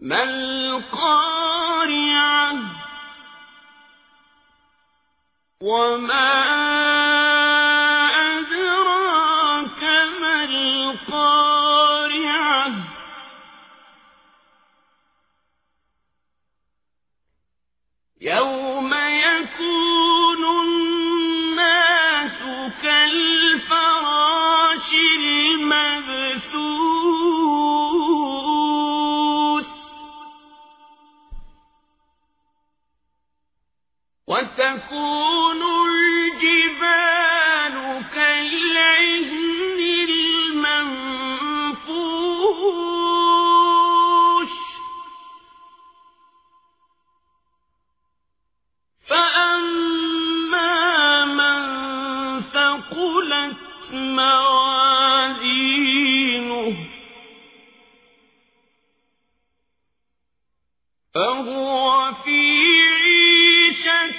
ما القارعة وما أدراك ما القارعة؟ يوم يكون وتكون الجبال كالعهن المنفوش. فأما من ثقلت موازينه فهو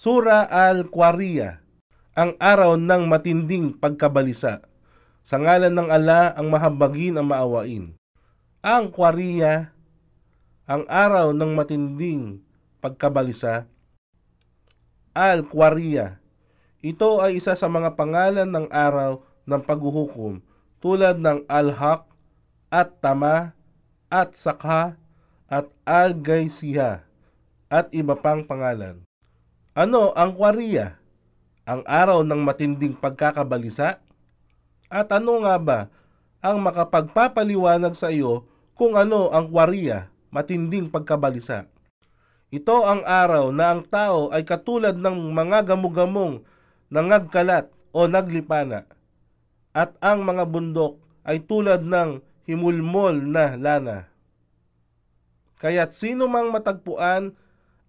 Sura Al-Qariya, ang araw ng matinding pagkabalisa. Sa ngalan ng ala ang mahabagin ang maawain. Ang Qariya, ang araw ng matinding pagkabalisa. Al-Qariya, ito ay isa sa mga pangalan ng araw ng paghuhukom tulad ng Al-Haq at Tama at Sakha at Al-Gaisiha at iba pang pangalan. Ano ang kwariya? Ang araw ng matinding pagkakabalisa? At ano nga ba ang makapagpapaliwanag sa iyo kung ano ang kwariya, matinding pagkabalisa? Ito ang araw na ang tao ay katulad ng mga gamugamong nangagkalat o naglipana at ang mga bundok ay tulad ng himulmol na lana. Kaya't sino mang matagpuan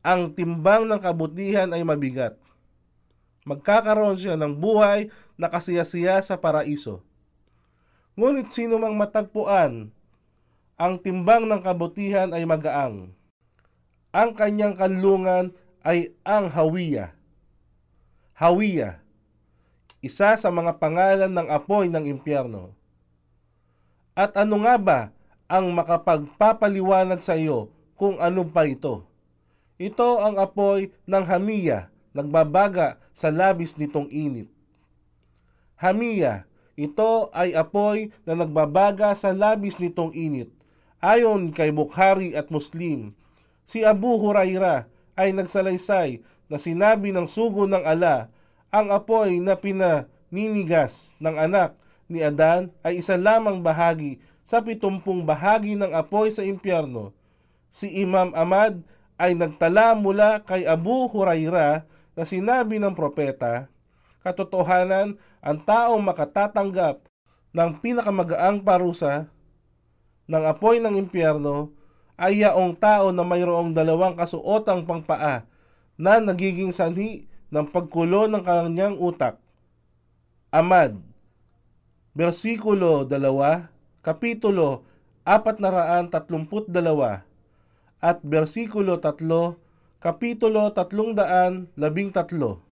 ang timbang ng kabutihan ay mabigat. Magkakaroon siya ng buhay na kasiyasiya sa paraiso. Ngunit sino mang matagpuan, ang timbang ng kabutihan ay magaang. Ang kanyang kanlungan ay ang hawiya. Hawiya, isa sa mga pangalan ng apoy ng impyerno. At ano nga ba ang makapagpapaliwanag sa iyo kung ano pa ito? Ito ang apoy ng hamiya, nagbabaga sa labis nitong init. Hamiya, ito ay apoy na nagbabaga sa labis nitong init. Ayon kay Bukhari at Muslim, si Abu Huraira ay nagsalaysay na sinabi ng sugo ng ala, ang apoy na pinaninigas ng anak ni Adan ay isa lamang bahagi sa pitumpung bahagi ng apoy sa impyerno. Si Imam Ahmad ay nagtala mula kay Abu Huraira na sinabi ng propeta, katotohanan ang taong makatatanggap ng pinakamagaang parusa ng apoy ng impyerno ay yaong tao na mayroong dalawang kasuotang pangpaa na nagiging sanhi ng pagkulo ng kanyang utak. Amad, versikulo 2, kapitulo 432 at versikulo 3, kapitulo 313.